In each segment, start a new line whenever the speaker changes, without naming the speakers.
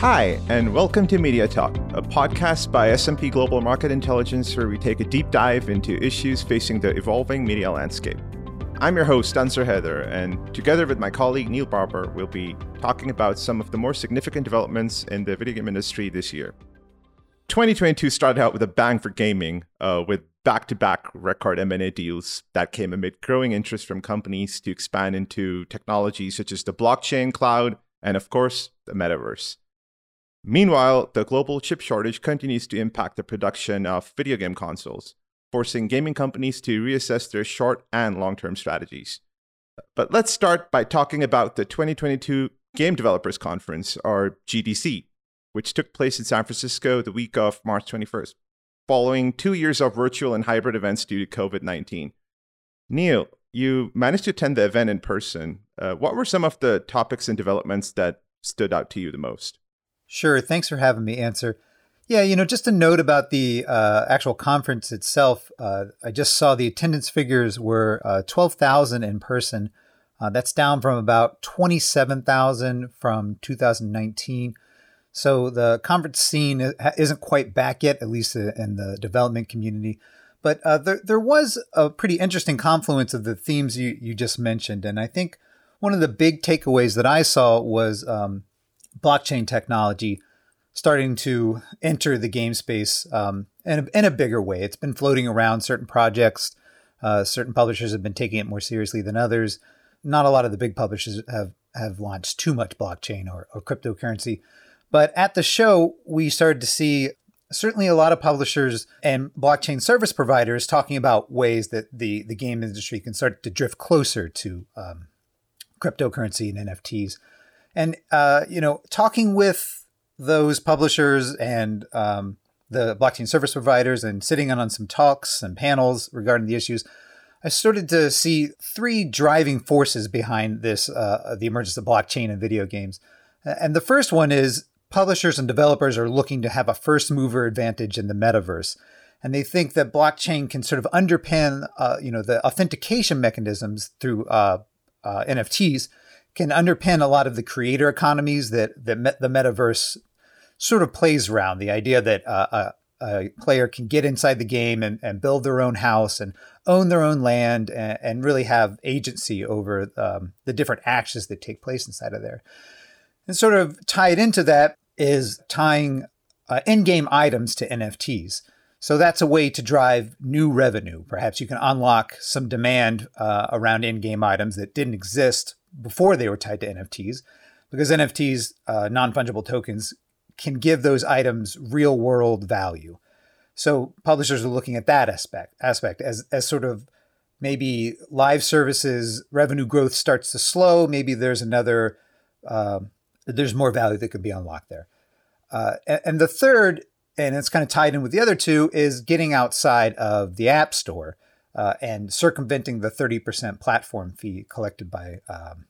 Hi, and welcome to Media Talk, a podcast by S&P Global Market Intelligence where we take a deep dive into issues facing the evolving media landscape. I'm your host, Ansar Heather, and together with my colleague Neil Barbour, we'll be talking about some of the more significant developments in the video game industry this year. 2022 started out with a bang for gaming, uh, with back-to-back record M&A deals that came amid growing interest from companies to expand into technologies such as the blockchain, cloud, and of course, the metaverse. Meanwhile, the global chip shortage continues to impact the production of video game consoles, forcing gaming companies to reassess their short and long term strategies. But let's start by talking about the 2022 Game Developers Conference, or GDC, which took place in San Francisco the week of March 21st, following two years of virtual and hybrid events due to COVID 19. Neil, you managed to attend the event in person. Uh, what were some of the topics and developments that stood out to you the most?
Sure. Thanks for having me Ansar. Yeah, you know, just a note about the uh, actual conference itself. Uh, I just saw the attendance figures were uh, 12,000 in person. Uh, that's down from about 27,000 from 2019. So the conference scene isn't quite back yet, at least in the development community. But uh, there, there was a pretty interesting confluence of the themes you, you just mentioned. And I think one of the big takeaways that I saw was um, blockchain technology starting to enter the game space um, in, a, in a bigger way. It's been floating around certain projects. Uh, certain publishers have been taking it more seriously than others. Not a lot of the big publishers have, have launched too much blockchain or, or cryptocurrency. But at the show, we started to see certainly a lot of publishers and blockchain service providers talking about ways that the, the game industry can start to drift closer to um, cryptocurrency and NFTs. And uh, you know, talking with those publishers and um, the blockchain service providers, and sitting in on some talks and panels regarding the issues, I started to see three driving forces behind this: uh, the emergence of blockchain in video games. And the first one is publishers and developers are looking to have a first mover advantage in the metaverse and they think that blockchain can sort of underpin, uh, you know, the authentication mechanisms through uh, uh, NFTs can underpin a lot of the creator economies that that met the metaverse sort of plays around. The idea that uh, a, a, player can get inside the game and, and build their own house and own their own land and, and really have agency over um, the different actions that take place inside of there. And sort of tied into that is tying uh, in-game items to NFTs. So that's a way to drive new revenue. Perhaps you can unlock some demand uh, around in-game items that didn't exist before they were tied to NFTs, because NFTs, uh, non fungible tokens, can give those items real world value. So publishers are looking at that aspect aspect as as sort of maybe live services revenue growth starts to slow. Maybe there's another uh, there's more value that could be unlocked there. Uh, and, and the third, and it's kind of tied in with the other two, is getting outside of the app store uh, and circumventing the 30% platform fee collected by um,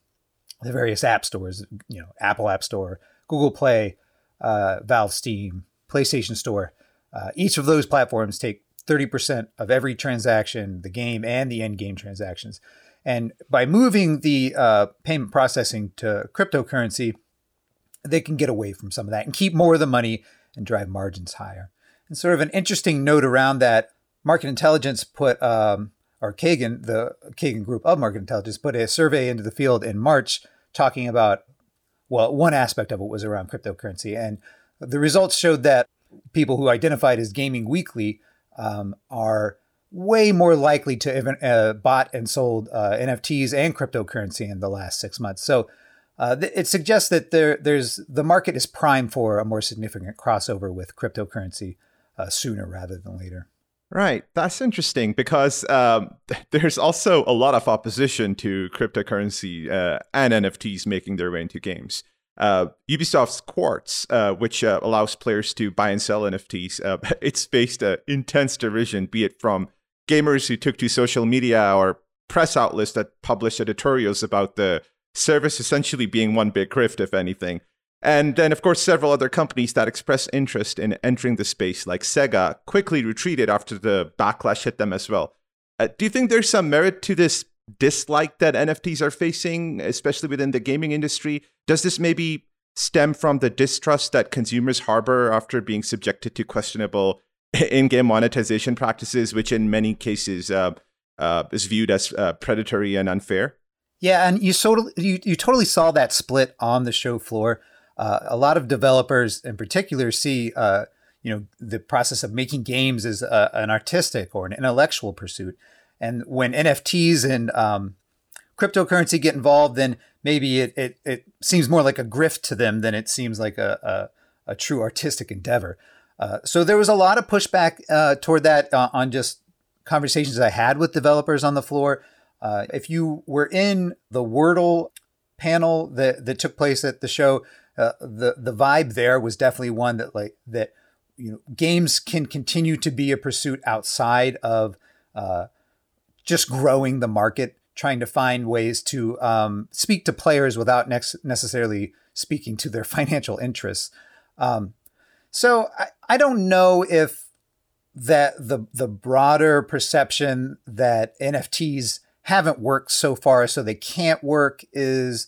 the various app stores, you know, Apple App Store, Google Play, uh, Valve Steam, PlayStation Store. Uh, each of those platforms take 30% of every transaction, the game and the end game transactions. And by moving the uh, payment processing to cryptocurrency, they can get away from some of that and keep more of the money and drive margins higher. And sort of an interesting note around that market intelligence put um, or Kagan, the Kagan group of market intelligence, put a survey into the field in March talking about, well, one aspect of it was around cryptocurrency. And the results showed that people who identified as gaming weekly um, are way more likely to have uh, bought and sold uh, NFTs and cryptocurrency in the last six months. So uh, th- it suggests that there, there's the market is prime for a more significant crossover with cryptocurrency uh, sooner rather than later.
Right. That's interesting because um, there's also a lot of opposition to cryptocurrency uh, and NFTs making their way into games. Uh, Ubisoft's Quartz, uh, which uh, allows players to buy and sell NFTs, uh, it's faced intense derision, be it from gamers who took to social media or press outlets that published editorials about the service essentially being one big grift, if anything. And then, of course, several other companies that expressed interest in entering the space, like Sega, quickly retreated after the backlash hit them as well. Uh, do you think there's some merit to this dislike that NFTs are facing, especially within the gaming industry? Does this maybe stem from the distrust that consumers harbor after being subjected to questionable in-game monetization practices, which in many cases uh, uh, is viewed as uh, predatory and unfair.
Yeah, and you totally you, you totally saw that split on the show floor. Uh, a lot of developers, in particular, see uh, you know the process of making games as a, an artistic or an intellectual pursuit, and when NFTs and um, cryptocurrency get involved, then maybe it, it, it seems more like a grift to them than it seems like a, a, a true artistic endeavor. Uh, so there was a lot of pushback uh, toward that uh, on just conversations I had with developers on the floor. Uh, if you were in the Wordle panel that, that took place at the show, uh, the the vibe there was definitely one that like that you know games can continue to be a pursuit outside of uh, just growing the market trying to find ways to um, speak to players without necessarily speaking to their financial interests. Um, so I, I don't know if that the the broader perception that NFTs haven't worked so far, so they can't work, is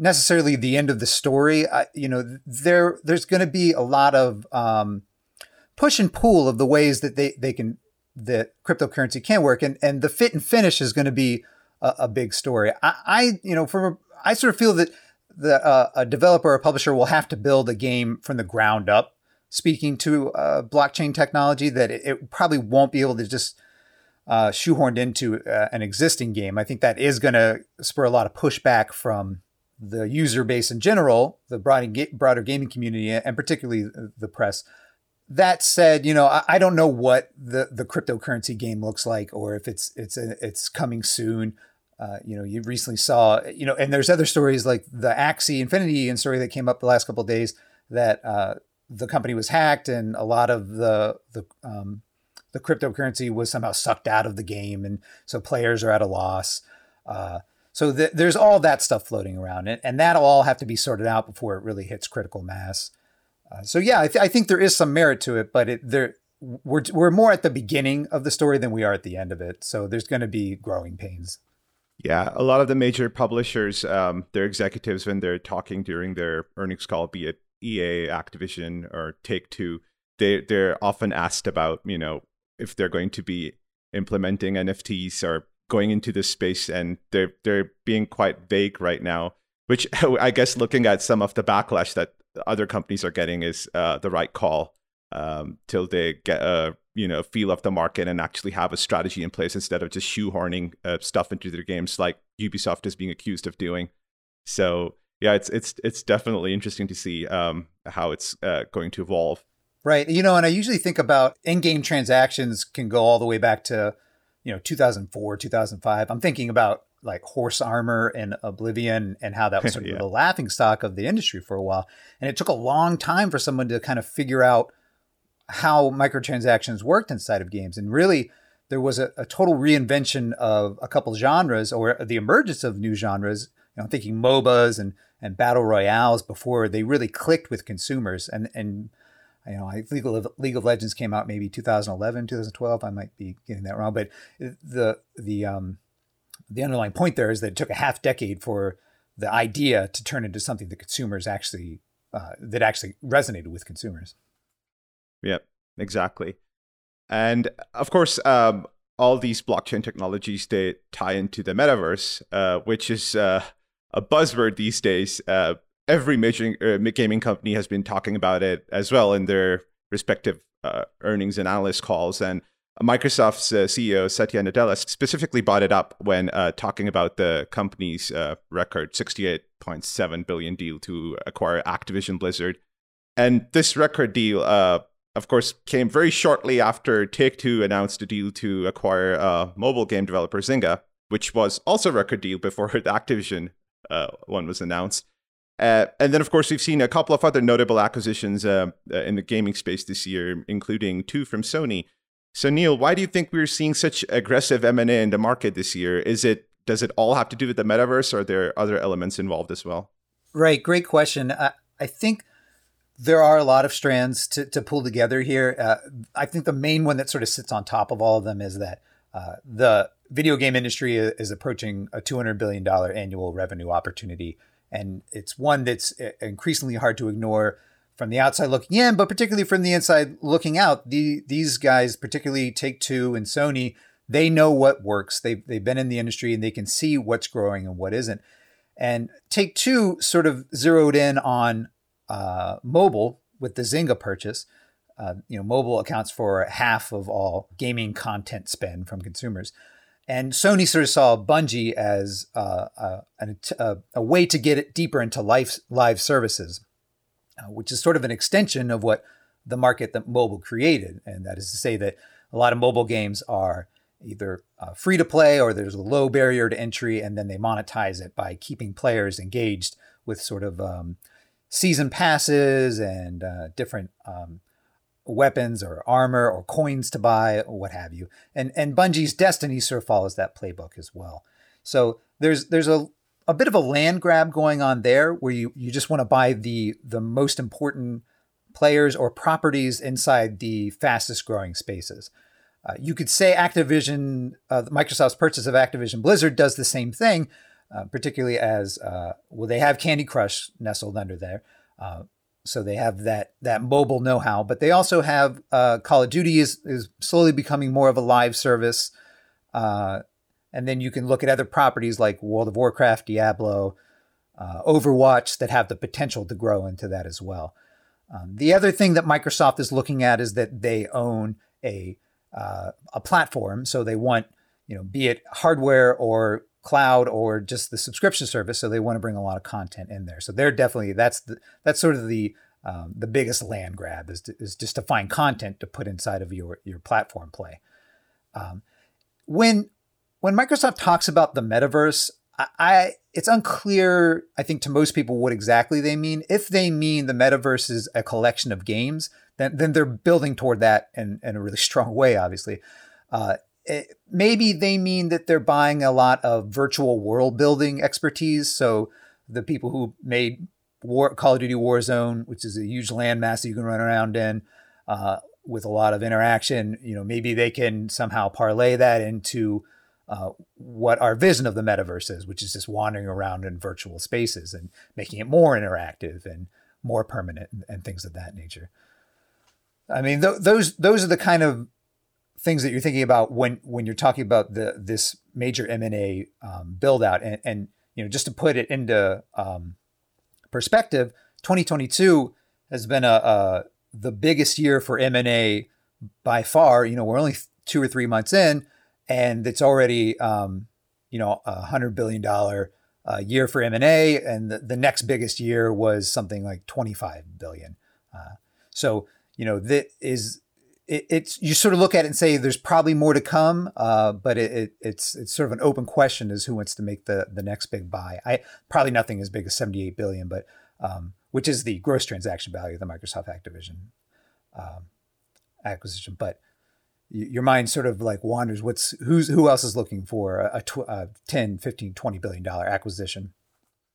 necessarily the end of the story. I, you know, there there's going to be a lot of um, push and pull of the ways that they they can that cryptocurrency can work, and and the fit and finish is going to be a, a big story. I, I, you know, from I sort of feel that the uh, a developer or publisher will have to build a game from the ground up, speaking to uh, blockchain technology that it, it, probably won't be able to just uh, shoehorned into uh, an existing game. I think that is going to spur a lot of pushback from the user base in general, the broader, gaming community, and particularly the press. That said, you know, I, don't know what the, the cryptocurrency game looks like, or if it's it's it's coming soon. Uh, you know, you recently saw, you know, and there's other stories like the Axie Infinity story that came up the last couple of days that uh, the company was hacked and a lot of the the um, the cryptocurrency was somehow sucked out of the game, and so players are at a loss. Uh, so th- there's all that stuff floating around, and, and that'll all have to be sorted out before it really hits critical mass. Uh, so yeah, I, th- I, think there is some merit to it, but it, there we're we're more at the beginning of the story than we are at the end of it. So there's going to be growing pains.
Yeah, a lot of the major publishers, um, their executives, when they're talking during their earnings call, be it EA, Activision, or Take Two, they they're often asked about you know if they're going to be implementing NFTs or going into this space, and they're they're being quite vague right now. Which I guess, looking at some of the backlash that other companies are getting, is uh, the right call um, till they get a you know feel of the market and actually have a strategy in place instead of just shoehorning uh, stuff into their games like Ubisoft is being accused of doing. So yeah, it's it's it's definitely interesting to see um, how it's uh, going to evolve.
Right. You know, and I usually think about in-game transactions can go all the way back to, you know, 2004, 2005. I'm thinking about like horse armor and Oblivion and how that was sort of yeah. the laughing stock of the industry for a while. And it took a long time for someone to kind of figure out how microtransactions worked inside of games. And really, there was a, a total reinvention of a couple genres or the emergence of new genres. You know, I'm thinking MOBAs and and battle royales before they really clicked with consumers. And and you know, I League of, League of Legends came out maybe 2011, 2012. I might be getting that wrong, but the the um, the underlying point there is that it took a half decade for the idea to turn into something that consumers actually uh, that actually resonated with consumers.
Yep, exactly. And of course, um, all these blockchain technologies they tie into the metaverse, uh, which is uh, a buzzword these days. Uh, every major uh, gaming company has been talking about it as well in their respective uh, earnings and analyst calls. And Microsoft's uh, CEO Satya Nadella specifically brought it up when uh, talking about the company's uh, record 68.7 billion deal to acquire Activision Blizzard. And this record deal, uh, of course, came very shortly after Take Two announced a deal to acquire mobile game developer Zynga, which was also a record deal before the Activision one was announced. Uh, and then, of course, we've seen a couple of other notable acquisitions uh, uh in the gaming space this year, including two from Sony. So, Neil, why do you think we're seeing such aggressive M&A in the market this year? Is it does it all have to do with the metaverse, or are there other elements involved as well?
Right, great question. I, I think there are a lot of strands to, to pull together here. Uh, I think the main one that sort of sits on top of all of them is that uh, the video game industry is approaching a $200 billion annual revenue opportunity and it's one that's uh, increasingly hard to ignore from the outside looking in, but particularly from the inside looking out. The, these guys, particularly Take Two and Sony, they know what works. They've, they've been in the industry and they can see what's growing and what isn't. And Take Two sort of zeroed in on uh, mobile with the Zynga purchase. Uh, you know, mobile accounts for half of all gaming content spend from consumers. And Sony sort of saw Bungie as uh, a, a, a, way to get it deeper into life, live services uh, which is sort of an extension of what the market that mobile created. And that is to say that a lot of mobile games are either uh, free to play or there's a low barrier to entry, and then they monetize it by keeping players engaged with sort of um, season passes and uh, different um, weapons or armor or coins to buy or what have you. And and Bungie's Destiny sort of follows that playbook as well. So there's there's a a bit of a land grab going on there where you, you just want to buy the the most important players or properties inside the fastest growing spaces. Uh, you could say Activision, uh, Microsoft's purchase of Activision Blizzard does the same thing, uh, particularly as uh, well they have Candy Crush nestled under there, uh, so they have that that mobile know-how. But they also have uh, Call of Duty is is slowly becoming more of a live service. And then you can look at other properties like World of Warcraft, Diablo, uh, Overwatch that have the potential to grow into that as well. Um, the other thing that Microsoft is looking at is that they own a uh, a platform, so they want you know be it hardware or cloud or just the subscription service. So they want to bring a lot of content in there. So they're definitely that's the that's sort of the um, the biggest land grab is to, is just to find content to put inside of your your platform play. Um, when when Microsoft talks about the metaverse, I, I, it's unclear, I think, to most people what exactly they mean. If they mean the metaverse is a collection of games, then then they're building toward that in, in a really strong way, obviously. Uh, it, maybe they mean that they're buying a lot of virtual world building expertise. So the people who made War, Call of Duty Warzone, which is a huge landmass that you can run around in, uh, with a lot of interaction, you know, maybe they can somehow parlay that into uh, what our vision of the metaverse is, which is just wandering around in virtual spaces and making it more interactive and more permanent and, and things of that nature. I mean, th- those those are the kind of things that you're thinking about when when you're talking about the this major M and A um, build out, and, and you know, just to put it into um, perspective, 2022 has been a, a the biggest year for M and A by far. You know, we're only two or three months in, and it's already um, you know a hundred billion dollar uh, year for M and A, and the, the next biggest year was something like twenty five billion. Uh, so you know that is it, it's you sort of look at it and say there's probably more to come, uh, but it, it, it's it's sort of an open question as who wants to make the the next big buy. I probably nothing as big as seventy eight billion, but um, which is the gross transaction value of the Microsoft Activision um, acquisition, but your mind sort of like wanders what's who's who else is looking for a, tw- a 10 15 20 billion dollar acquisition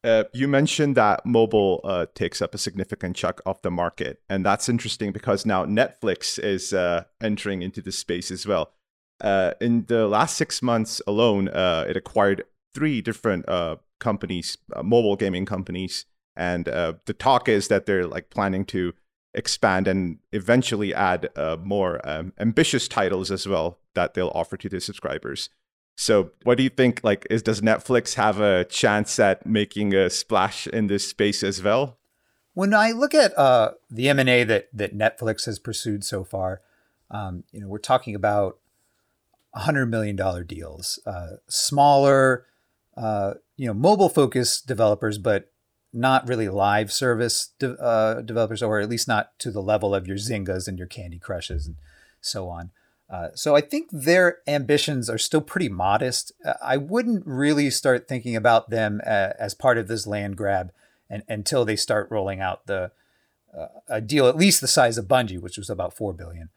uh, you mentioned that mobile uh, takes up a significant chunk of the market and that's interesting because now netflix is uh, entering into this space as well uh, in the last six months alone uh, it acquired three different companies mobile gaming companies and the talk is that they're like planning to expand and eventually add more um, ambitious titles as well that they'll offer to their subscribers. So, what do you think? Like, is does Netflix have a chance at making a splash in this space as well?
When I look at uh, the M and A that that Netflix has pursued so far, um, you know, we're talking about hundred million dollar deals, uh, smaller, uh, you know, mobile focused developers, but not really live service de- uh, developers, or at least not to the level of your Zyngas and your Candy Crushes and so on. Uh, so I think their ambitions are still pretty modest. Uh, I wouldn't really start thinking about them uh, as part of this land grab and, until they start rolling out the uh, a deal at least the size of Bungie, which was about four billion.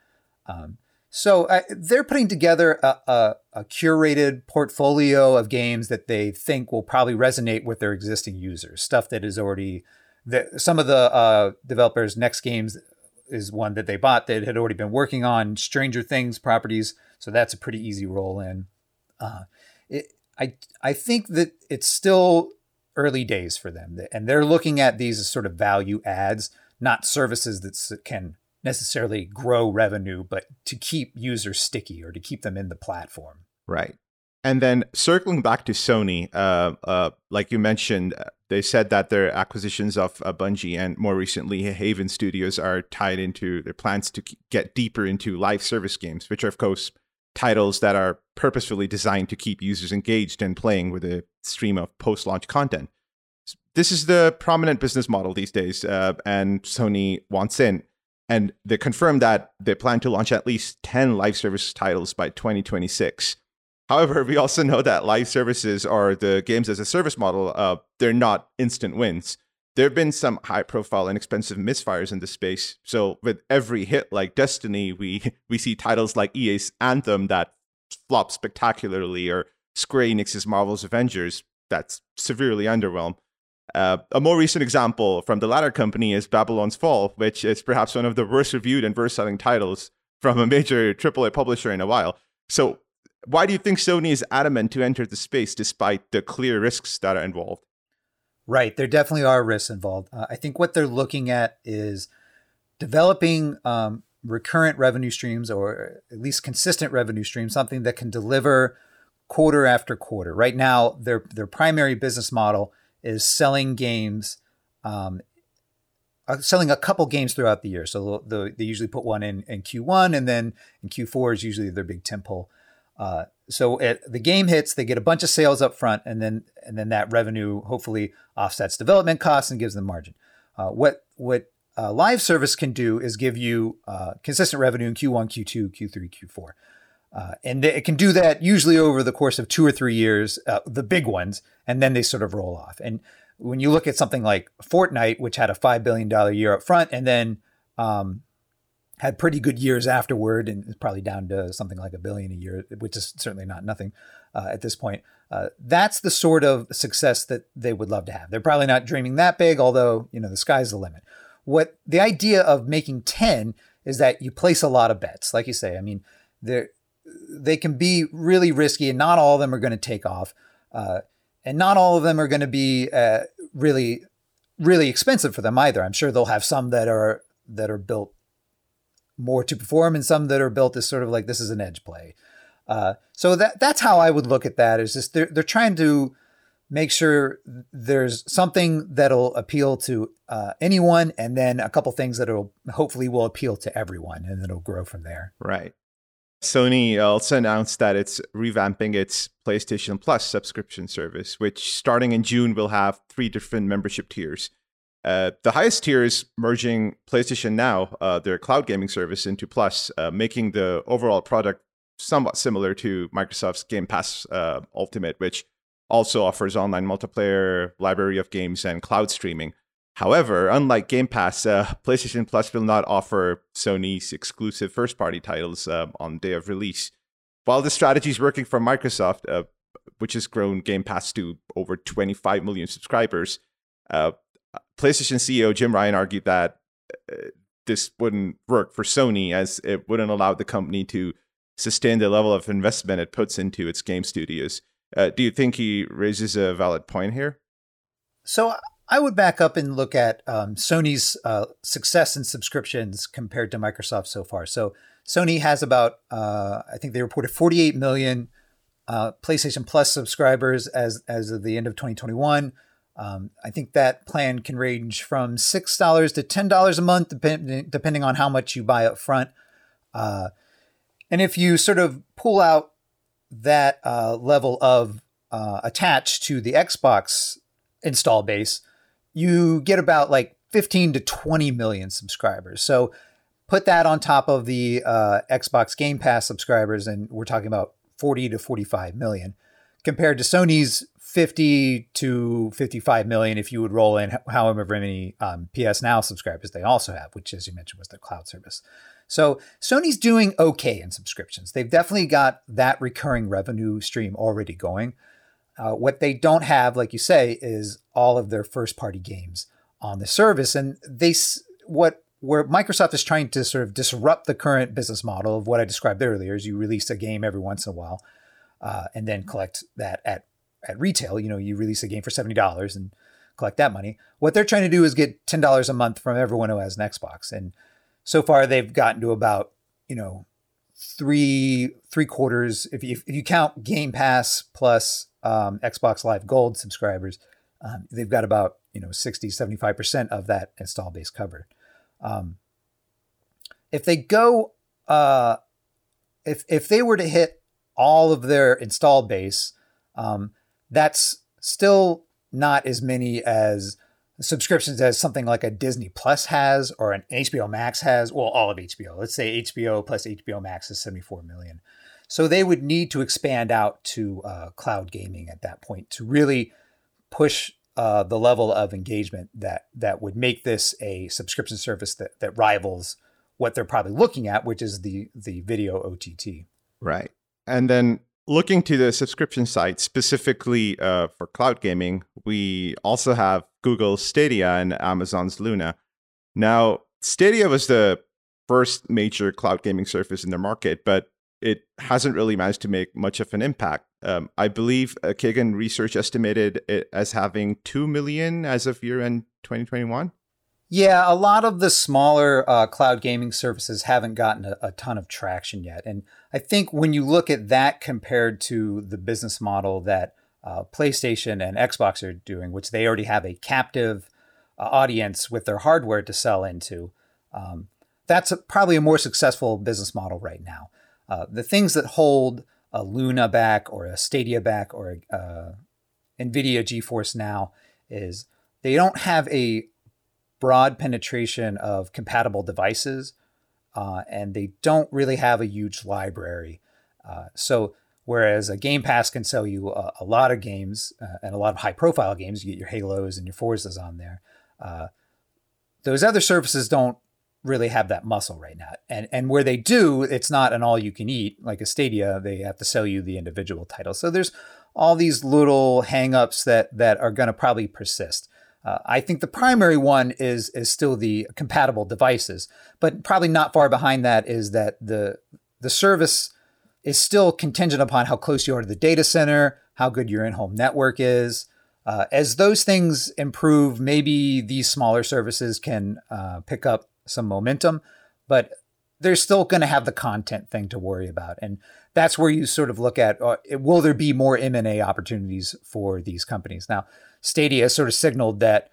Um, so uh, they're putting together a, a, a, curated portfolio of games that they think will probably resonate with their existing users. Stuff that is already that some of the developers' next games is one that they bought that had already been working on Stranger Things properties. So that's a pretty easy roll in. Uh, it, I I think that it's still early days for them, and they're looking at these as sort of value adds, not services that can necessarily grow revenue, but to keep users sticky or to keep them in the platform.
Right. And then circling back to Sony, uh, uh, like you mentioned, uh, they said that their acquisitions of uh, Bungie and more recently Haven Studios are tied into their plans to get deeper into live service games, which are, of course, titles that are purposefully designed to keep users engaged and playing with a stream of post launch content. This is the prominent business model these days, uh, and Sony wants in. And they confirmed that they plan to launch at least 10 live service titles by 2026. However, we also know that live services or the games as a service model, uh, they're not instant wins. There have been some high profile and expensive misfires in the space. So with every hit like Destiny, we we see titles like EA's Anthem that flop spectacularly or Square Enix's Marvel's Avengers that's severely underwhelmed. Uh, a more recent example from the latter company is Babylon's Fall, which is perhaps one of the worst reviewed and worst selling titles from a major AAA publisher in a while. So, why do you think Sony is adamant to enter the space despite the clear risks that are involved?
Right, there definitely are risks involved. Uh, I think what they're looking at is developing um, recurrent revenue streams or at least consistent revenue streams, something that can deliver quarter after quarter. Right now, their their primary business model is selling games, um, uh, selling a couple games throughout the year. So they'll they usually put one in in Q1, and then in Q4 is usually their big tentpole. Uh, so at, the game hits, they get a bunch of sales up front, and then and then that revenue hopefully offsets development costs and gives them margin. Uh, what what uh, live service can do is give you uh, consistent revenue in Q1, Q2, Q3, Q4. Uh, and it can do that usually over the course of two or three years, uh, the big ones, and then they sort of roll off. And when you look at something like Fortnite, which had a $5 billion year up front and then um, had pretty good years afterward, and is probably down to something like a billion a year, which is certainly not nothing uh, at this point. Uh, that's the sort of success that they would love to have. They're probably not dreaming that big, although, you know, the sky's the limit. What the idea of making 10 is that you place a lot of bets. Like you say, I mean, there they can be really risky, and not all of them are going to take off, uh, and not all of them are going to be uh, really, really expensive for them either. I'm sure they'll have some that are that are built more to perform, and some that are built as sort of like this is an edge play. Uh, so that that's how I would look at that. Is just they're they're trying to make sure there's something that'll appeal to uh, anyone, and then a couple things that'll hopefully will appeal to everyone, and it'll grow from there.
Right. Sony also announced that it's revamping its PlayStation Plus subscription service, which starting in June will have three different membership tiers. Uh, the highest tier is merging PlayStation Now, uh, their cloud gaming service, into Plus, uh, making the overall product somewhat similar to Microsoft's Game Pass uh, Ultimate, which also offers online multiplayer, library of games, and cloud streaming. However, unlike Game Pass, uh, PlayStation Plus will not offer Sony's exclusive first party titles on day of release. While the strategy is working for Microsoft, which has grown Game Pass to over 25 million subscribers, uh, PlayStation CEO Jim Ryan argued that uh, this wouldn't work for Sony as it wouldn't allow the company to sustain the level of investment it puts into its game studios. Uh, do you think he raises a valid point here?
So I would back up and look at um, Sony's uh, success in subscriptions compared to Microsoft so far. So Sony has about, uh, I think they reported 48 million uh, PlayStation Plus subscribers as as of the end of 2021. Um, I think that plan can range from six dollars to ten dollars a month, depending depending on how much you buy up front. Uh, and if you sort of pull out that uh, level of uh, attached to the Xbox install base, you get about like 15 to 20 million subscribers. So put that on top of the uh, Xbox Game Pass subscribers, and we're talking about 40 to 45 million compared to Sony's 50 to 55 million if you would roll in however many um, PS Now subscribers they also have, which, as you mentioned, was their cloud service. So Sony's doing okay in subscriptions. They've definitely got that recurring revenue stream already going. Uh, what they don't have, like you say, is all of their first party games on the service. And they, what where Microsoft is trying to sort of disrupt the current business model of what I described earlier is you release a game every once in a while uh, and then collect that at at retail. You know, you release a game for seventy dollars and collect that money. What they're trying to do is get ten dollars a month from everyone who has an Xbox, and so far they've gotten to about you know three three quarters if you if you count Game Pass plus um, Xbox Live Gold subscribers, um, they've got about you know 60 75 percent of that install base covered. Um, if they go, uh, if if they were to hit all of their install base, um, that's still not as many as subscriptions as something like a Disney Plus has or an HBO Max has. Well, all of HBO. Let's say HBO plus HBO Max is 74 million. So they would need to expand out to uh, cloud gaming at that point to really push uh, the level of engagement that that would make this a subscription service that that rivals what they're probably looking at, which is the the video OTT.
Right, and then looking to the subscription side specifically uh, for cloud gaming, we also have Google Stadia and Amazon's Luna. Now, Stadia was the first major cloud gaming service in the market, but it hasn't really managed to make much of an impact. Um, I believe uh, Kagan Research estimated it as having 2 million as of year end 2021.
Yeah, a lot of the smaller uh, cloud gaming services haven't gotten a, a, ton of traction yet. And I think when you look at that compared to the business model that uh, PlayStation and Xbox are doing, which they already have a captive uh, audience with their hardware to sell into, um, that's a, probably a more successful business model right now. Uh, the things that hold a Luna back or a Stadia back or a, uh, NVIDIA GeForce Now is they don't have a broad penetration of compatible devices, uh, and they don't really have a huge library. Uh, so, whereas a Game Pass can sell you a, a lot of games uh, and a lot of high profile games, you get your Halos and your Forzas on there. Uh, those other services don't really have that muscle right now. And and where they do, it's not an all you can eat like a Stadia. They have to sell you the individual titles. So there's all these little hangups that that are going to probably persist. Uh, I think the primary one is is still the compatible devices, but probably not far behind that is that the the service is still contingent upon how close you are to the data center, how good your in-home network is. Uh, as those things improve, maybe these smaller services can uh, pick up some momentum, but they're still going to have the content thing to worry about, and that's where you sort of look at: uh, will there be more M and A opportunities for these companies now? Stadia sort of signaled that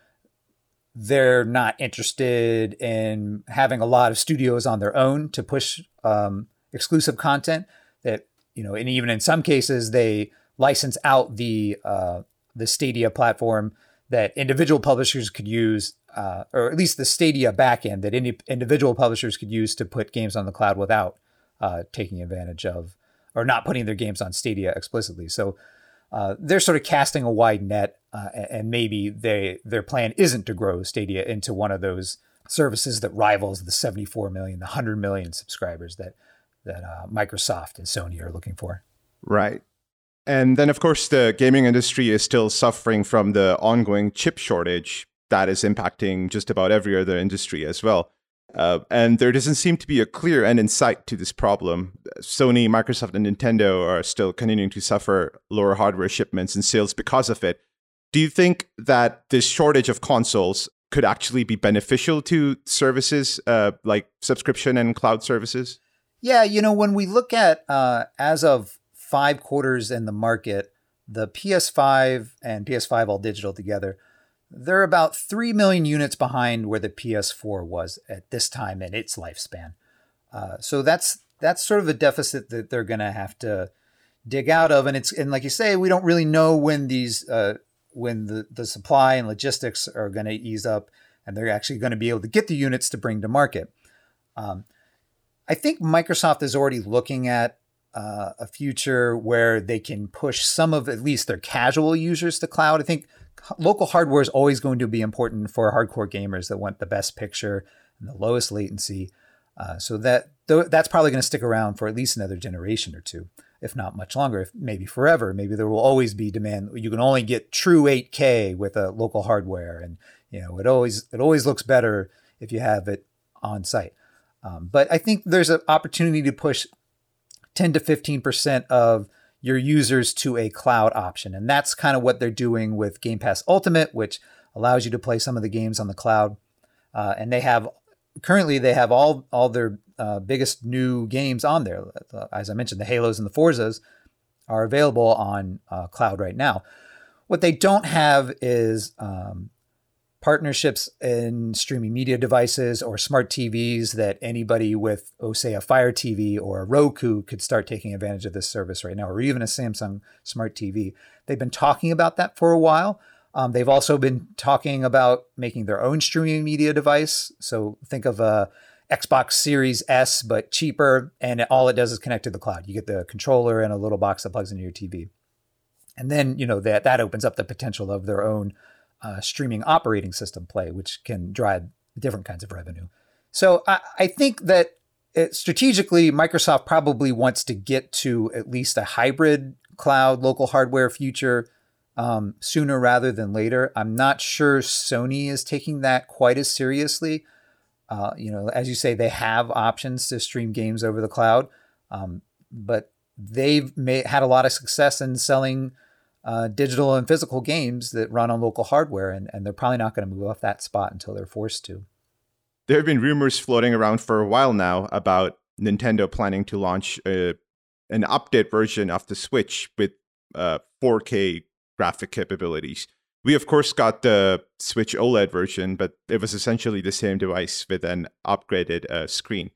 they're not interested in having a lot of studios on their own to push um, exclusive content. That you know, and even in some cases, they license out the uh, the Stadia platform that individual publishers could use, uh, or at least the Stadia backend that any individual publishers could use to put games on the cloud without uh, taking advantage of or not putting their games on Stadia explicitly. So uh, they're sort of casting a wide net, uh, and maybe they their plan isn't to grow Stadia into one of those services that rivals the 74 million, the 100 million subscribers that that uh, Microsoft and Sony are looking for.
Right. And then, of course, the gaming industry is still suffering from the ongoing chip shortage that is impacting just about every other industry as well. Uh, and there doesn't seem to be a clear end in sight to this problem. Sony, Microsoft, and Nintendo are still continuing to suffer lower hardware shipments and sales because of it. Do you think that this shortage of consoles could actually be beneficial to services uh, like subscription and cloud services?
Yeah, you know, when we look at uh, as of five quarters in the market, the PS5 and PS5 all digital together they're about 3 million units behind where the PS4 was at this time in its lifespan. Uh, so that's that's sort of a deficit that they're going to have to dig out of and it's and like you say we don't really know when these uh, when the, the supply and logistics are going to ease up and they're actually going to be able to get the units to bring to market. Um, I think Microsoft is already looking at uh, a future where they can push some of at least their casual users to cloud. I think local hardware is always going to be important for hardcore gamers that want the best picture and the lowest latency. Uh, so that th- that's probably going to stick around for at least another generation or two, if not much longer, if maybe forever. Maybe there will always be demand. You can only get true 8K with a local hardware, and you know it always it always looks better if you have it on site. Um, but I think there's an opportunity to push 10 to 15 percent of your users to a cloud option. And that's kind of what they're doing with Game Pass Ultimate, which allows you to play some of the games on the cloud. Uh, and they have currently they have all all their uh, biggest new games on there. As I mentioned, the Halos and the Forzas are available on uh, cloud right now. What they don't have is um, partnerships in streaming media devices or smart TVs that anybody with, oh, say, a Fire TV or a Roku could start taking advantage of this service right now, or even a Samsung smart TV. They've been talking about that for a while. Um, they've also been talking about making their own streaming media device. So think of a Xbox Series S, but cheaper, and all it does is connect to the cloud. You get the controller and a little box that plugs into your TV. And then, you know, that, that opens up the potential of their own uh, streaming operating system play, which can drive different kinds of revenue. So I, I think that it, strategically, Microsoft probably wants to get to at least a hybrid cloud local hardware future um, sooner rather than later. I'm not sure Sony is taking that quite as seriously. Uh, you know, as you say, they have options to stream games over the cloud, um, but they've made, had a lot of success in selling uh, digital and physical games that run on local hardware, and, and they're probably not going to move off that spot until they're forced to.
There have been rumors floating around for a while now about Nintendo planning to launch a, an update version of the Switch with uh, 4K graphic capabilities. We, of course, got the Switch OLED version, but it was essentially the same device with an upgraded uh, screen.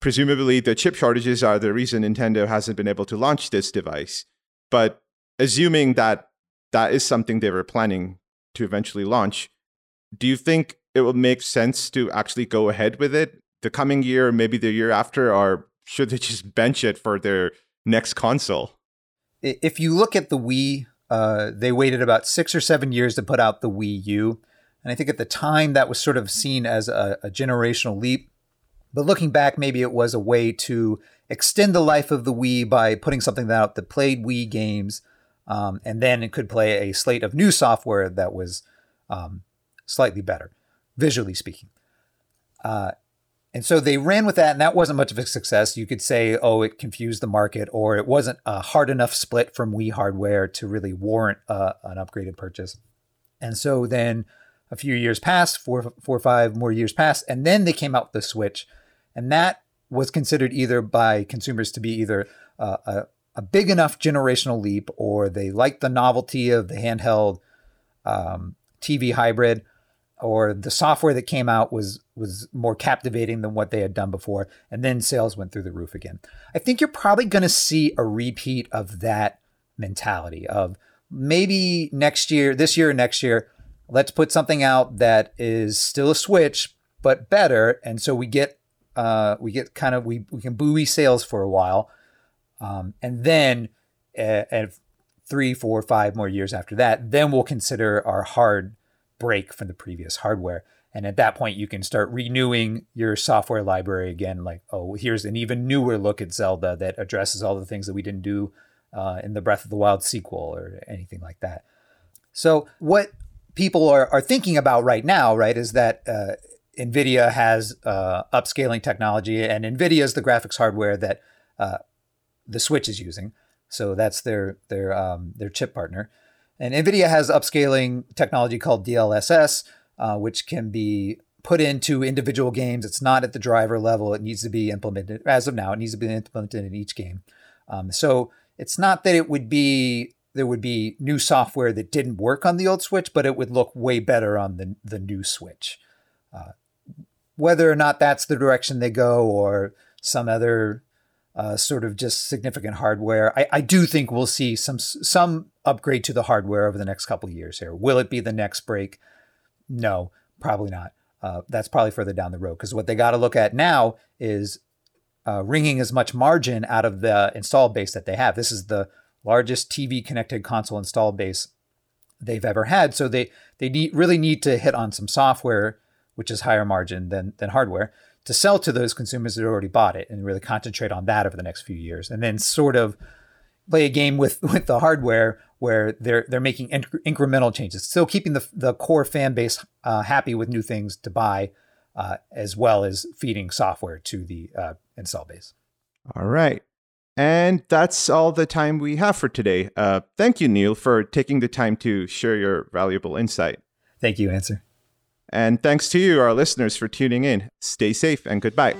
Presumably, the chip shortages are the reason Nintendo hasn't been able to launch this device. But assuming that that is something they were planning to eventually launch, do you think it will make sense to actually go ahead with it the coming year, maybe the year after, or should they just bench it for their next console?
If you look at the Wii, uh, they waited about six or seven years to put out the Wii U. And I think at the time that was sort of seen as a, a generational leap. But looking back, maybe it was a way to extend the life of the Wii by putting something out that played Wii games um, and then it could play a slate of new software that was um, slightly better, visually speaking. Uh, and so they ran with that, and that wasn't much of a success. You could say, oh, it confused the market, or it wasn't a hard enough split from Wii hardware to really warrant uh, an upgraded purchase. And so then a few years passed, four, four or five more years passed, and then they came out with the Switch. And that was considered either by consumers to be either uh, a, a big enough generational leap, or they like the novelty of the handheld um, TV hybrid, or the software that came out was was more captivating than what they had done before, and then sales went through the roof again. I think you're probably going to see a repeat of that mentality of maybe next year, this year, next year, let's put something out that is still a Switch but better, and so we get uh, we get kind of we we can buoy sales for a while um, and then at, at three, four, five more years after that, then we'll consider our hard break from the previous hardware. And at that point, you can start renewing your software library again. Like, oh, here's an even newer look at Zelda that addresses all the things that we didn't do uh, in the Breath of the Wild sequel or anything like that. So, what people are, are thinking about right now, right, is that uh, NVIDIA has uh, upscaling technology, and NVIDIA is the graphics hardware that uh, the Switch is using. So that's their their um, their chip partner. And NVIDIA has upscaling technology called DLSS, uh, which can be put into individual games. It's not at the driver level. It needs to be implemented as of now. It needs to be implemented in each game. Um, so it's not that it would be there would be new software that didn't work on the old Switch, but it would look way better on the the new Switch. Uh, whether or not that's the direction they go, or some other uh, sort of just significant hardware. I, I, do think we'll see some some upgrade to the hardware over the next couple years here. Will it be the next break? No, probably not. Uh, that's probably further down the road because what they got to look at now is uh, wringing as much margin out of the install base that they have. This is the largest TV connected console install base they've ever had. So they they need, really need to hit on some software, which is higher margin than than hardware to sell to those consumers that already bought it and really concentrate on that over the next few years and then sort of play a game with with the hardware where they're they're making inc- incremental changes still keeping the the core fan base uh, happy with new things to buy uh, as well as feeding software to the uh, install base
all right And that's all the time we have for today. Uh, thank you, Neil, for taking the time to share your valuable insight.
Thank you, Ansar.
And thanks to you, our listeners, for tuning in. Stay safe and goodbye.